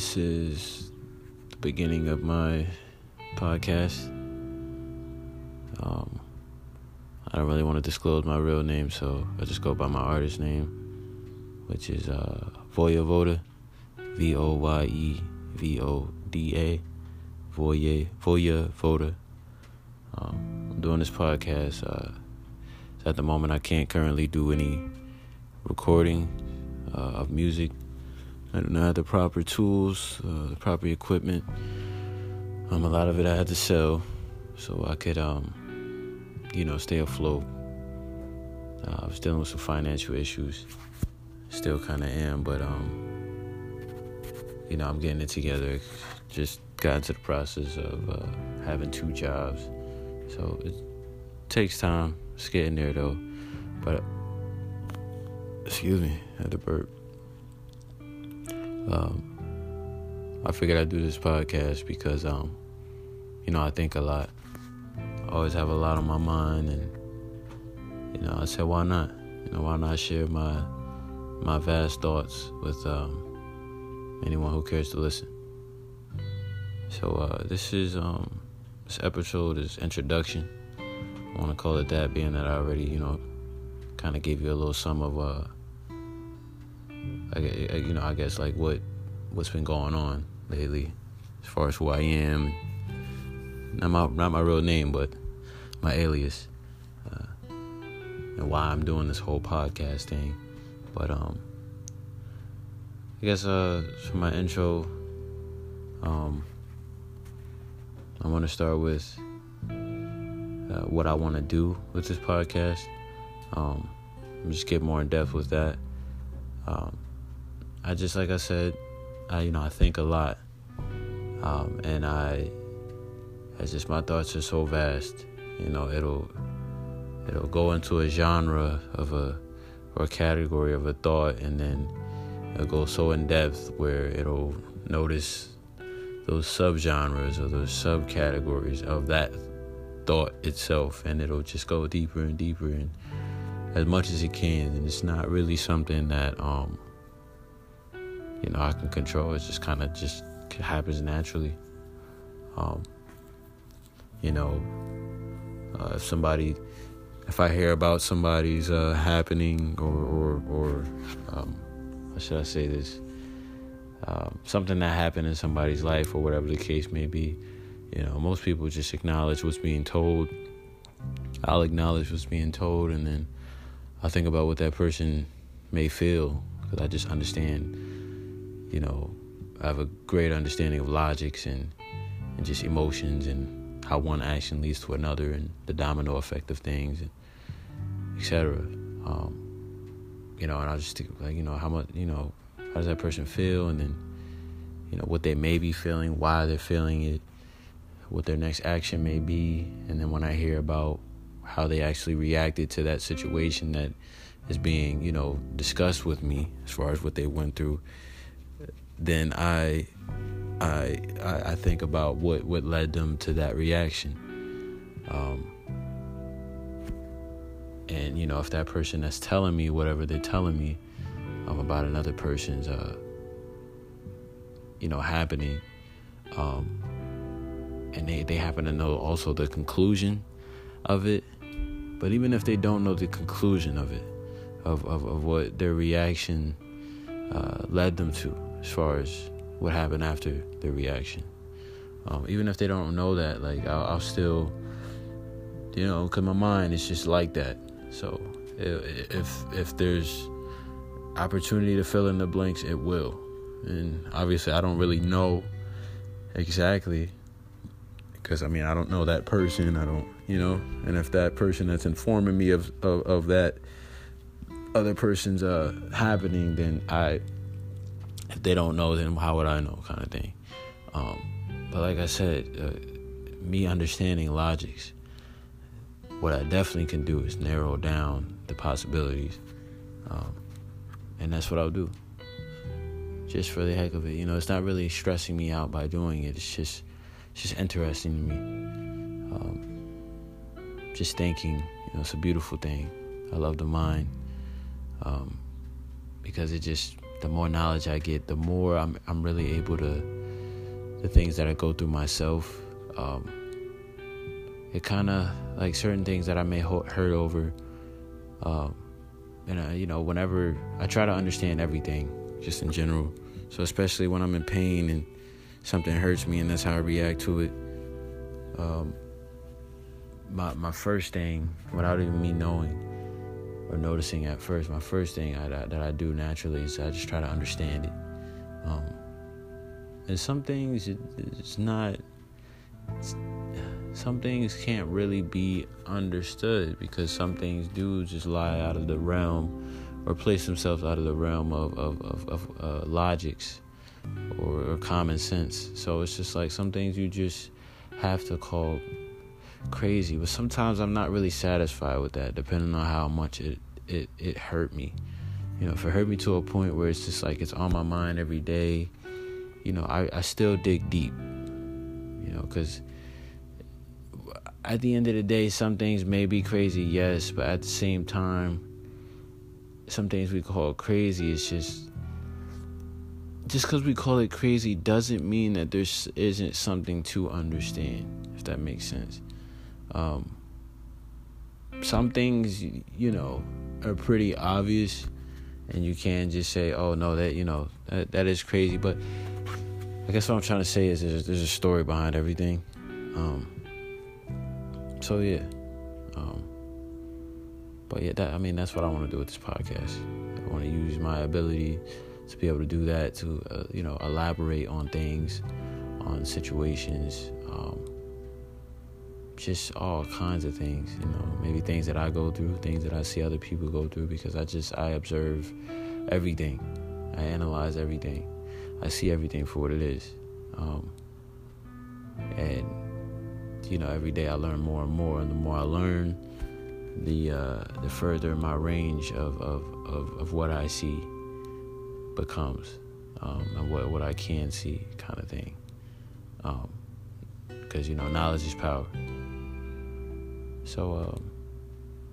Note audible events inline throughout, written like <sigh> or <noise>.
this is the beginning of my podcast. Um, I don't really want to disclose my real name, so I just go by my artist name, which is uh, Voyevoda, V O Y E V O D A, Voya Voyevoda. Um, I'm doing this podcast. Uh, at the moment, I can't currently do any recording uh, of music. I do not have the proper tools, uh, the proper equipment. Um, a lot of it I had to sell so I could, um, you know, stay afloat. Uh, I was dealing with some financial issues, still kind of am, but um, you know, I'm getting it together. Just got into the process of uh, having two jobs, so it takes time. It's getting there though, but excuse me, I had to burp. Um, I figured I'd do this podcast because, um, you know, I think a lot. I always have a lot on my mind, and you know, I said, why not? You know, why not share my my vast thoughts with um, anyone who cares to listen? So uh, this is um, this episode is introduction. I want to call it that, being that I already, you know, kind of gave you a little sum of uh, I, you know, I guess like what what's been going on lately, as far as who I am, not my not my real name, but my alias, uh, and why I'm doing this whole podcast thing. But um, I guess uh, for my intro, um, I want to start with uh, what I want to do with this podcast. Um, just get more in depth with that. Um, I just like I said, I you know I think a lot, um, and I, it's just my thoughts are so vast. You know, it'll it'll go into a genre of a or a category of a thought, and then it'll go so in depth where it'll notice those subgenres or those subcategories of that thought itself, and it'll just go deeper and deeper and as much as it can. And it's not really something that um you know I can control. It just kind of just happens naturally. Um, you know, uh, if somebody, if I hear about somebody's uh, happening or or or um, how should I say this? Um, something that happened in somebody's life or whatever the case may be. You know, most people just acknowledge what's being told. I'll acknowledge what's being told, and then I think about what that person may feel because I just understand you know, I have a great understanding of logics and and just emotions and how one action leads to another and the domino effect of things and etc. Um, you know, and I just think like, you know, how much, you know, how does that person feel, and then, you know, what they may be feeling, why they're feeling it, what their next action may be, and then when I hear about how they actually reacted to that situation that is being, you know, discussed with me as far as what they went through then I, I, I think about what what led them to that reaction. Um, and you know, if that person that's telling me whatever they're telling me um, about another person's, uh, you know, happening, um, and they they happen to know also the conclusion of it, but even if they don't know the conclusion of it, of of, of what their reaction uh, led them to, as far as what happened after the reaction. Um, even if they don't know that, like I'll, I'll still, you know, cause my mind is just like that. So if if there's opportunity to fill in the blanks, it will. And obviously, I don't really know exactly because I mean I don't know that person. I don't, you know, and if that person that's informing me of of, of that other person's uh happening, then I they don't know, then how would I know, kind of thing. Um, but like I said, uh, me understanding logics, what I definitely can do is narrow down the possibilities, um, and that's what I'll do. Just for the heck of it, you know, it's not really stressing me out by doing it. It's just, it's just interesting to me. Um, just thinking, you know, it's a beautiful thing. I love the mind um, because it just the more knowledge I get, the more I'm I'm really able to the things that I go through myself. Um, it kind of like certain things that I may hurt over. Um, and uh, you know, whenever I try to understand everything, just in general. So especially when I'm in pain and something hurts me, and that's how I react to it. Um, my my first thing, without even me knowing or noticing at first, my first thing I, that, that I do naturally is I just try to understand it. Um, and some things it, it's not. It's, some things can't really be understood because some things do just lie out of the realm or place themselves out of the realm of of, of, of uh, logics or, or common sense. So it's just like some things you just have to call crazy. But sometimes I'm not really satisfied with that, depending on how much it it it hurt me. You know, if it hurt me to a point where it's just like it's on my mind every day, you know, I I still dig deep. You know, because at the end of the day, some things may be crazy, yes, but at the same time, some things we call crazy is just just because we call it crazy doesn't mean that there isn't something to understand if that makes sense um, some things you know are pretty obvious and you can't just say oh no that you know that, that is crazy. But i guess what i'm trying to say is there's, there's a story behind everything. Um, so yeah. Um, but yeah that i mean that's what i want to do with this podcast. I want to use my ability to be able to do that to uh, you know elaborate on things on situations um, just all kinds of things, you know, maybe things that I go through, things that I see other people go through because I just I observe everything. I analyze everything. I see everything for what it is. Um, and you know, every day I learn more and more, and the more I learn, the uh, the further my range of, of, of, of what I see becomes, um, and what what I can see, kind of thing. Because um, you know, knowledge is power. So, um,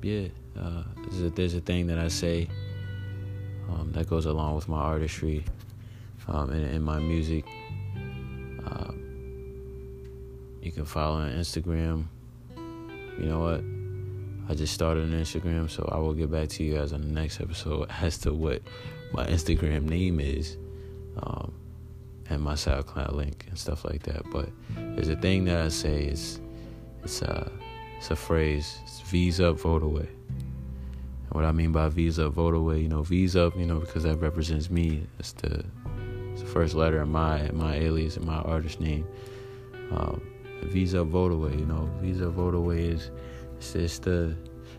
yeah, uh, there's, a, there's, a, thing that I say um, that goes along with my artistry um, and, and, my music. Uh, you can follow on Instagram. You know what? I just started an Instagram, so I will get back to you guys on the next episode <laughs> as to what my Instagram name is. Um, and my SoundCloud link and stuff like that. But there's a thing that I say is it's uh it's a phrase. It's V's up, vote away. And what I mean by V's up, vote away, you know, V's up, you know, because that represents me. It's the, it's the first letter of my my alias and my artist name. Um, V's up, vote away. You know, V's up, vote away is it's, it's the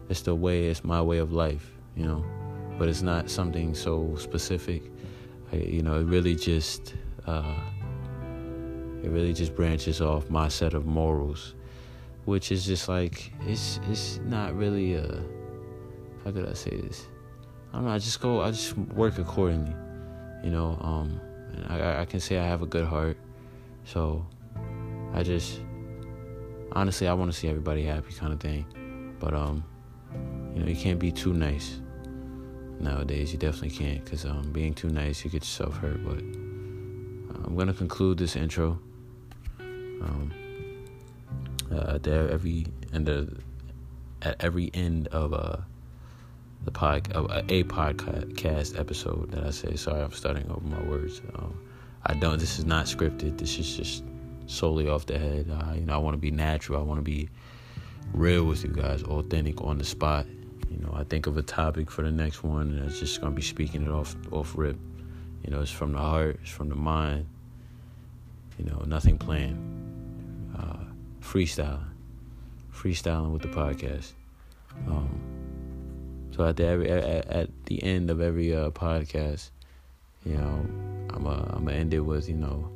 it's the way. It's my way of life. You know, but it's not something so specific. I, you know, it really just uh, it really just branches off my set of morals which is just like it's it's not really a how could I say this? I don't know. I just go. I just work accordingly, you know. Um, I I can say I have a good heart, so I just honestly I want to see everybody happy, kind of thing. But um, you know, you can't be too nice nowadays. You definitely can't, cause um, being too nice, you get yourself hurt. But I'm gonna conclude this intro. Um, uh, there every end of at every end of uh the pod of a podcast episode that I say. Sorry, I'm starting over my words. Um, I don't. This is not scripted. This is just solely off the head. Uh, you know, I want to be natural. I want to be real with you guys, authentic on the spot. You know, I think of a topic for the next one, and it's just gonna be speaking it off off rip. You know, it's from the heart, it's from the mind. You know, nothing planned freestyling, freestyling with the podcast. Um, so at the every, at, at, the end of every uh, podcast, you know, I'm a, I'm gonna end it with you know,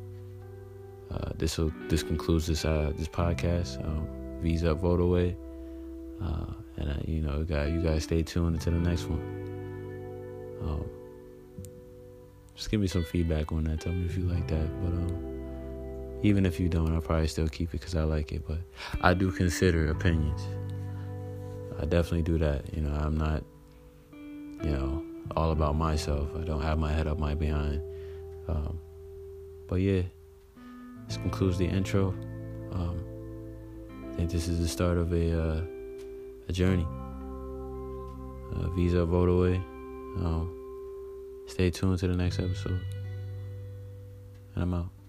uh, this will this concludes this uh, this podcast. Um, V's up, vote away, uh, and you know, you guys, you guys stay tuned until the next one. Um, just give me some feedback on that. Tell me if you like that, but um. Even if you don't, I'll probably still keep it because I like it. But I do consider opinions. I definitely do that. You know, I'm not, you know, all about myself. I don't have my head up my behind. Um, but yeah, this concludes the intro. Um, I think this is the start of a uh, a journey. Uh, visa vote away. Um, stay tuned to the next episode. And I'm out.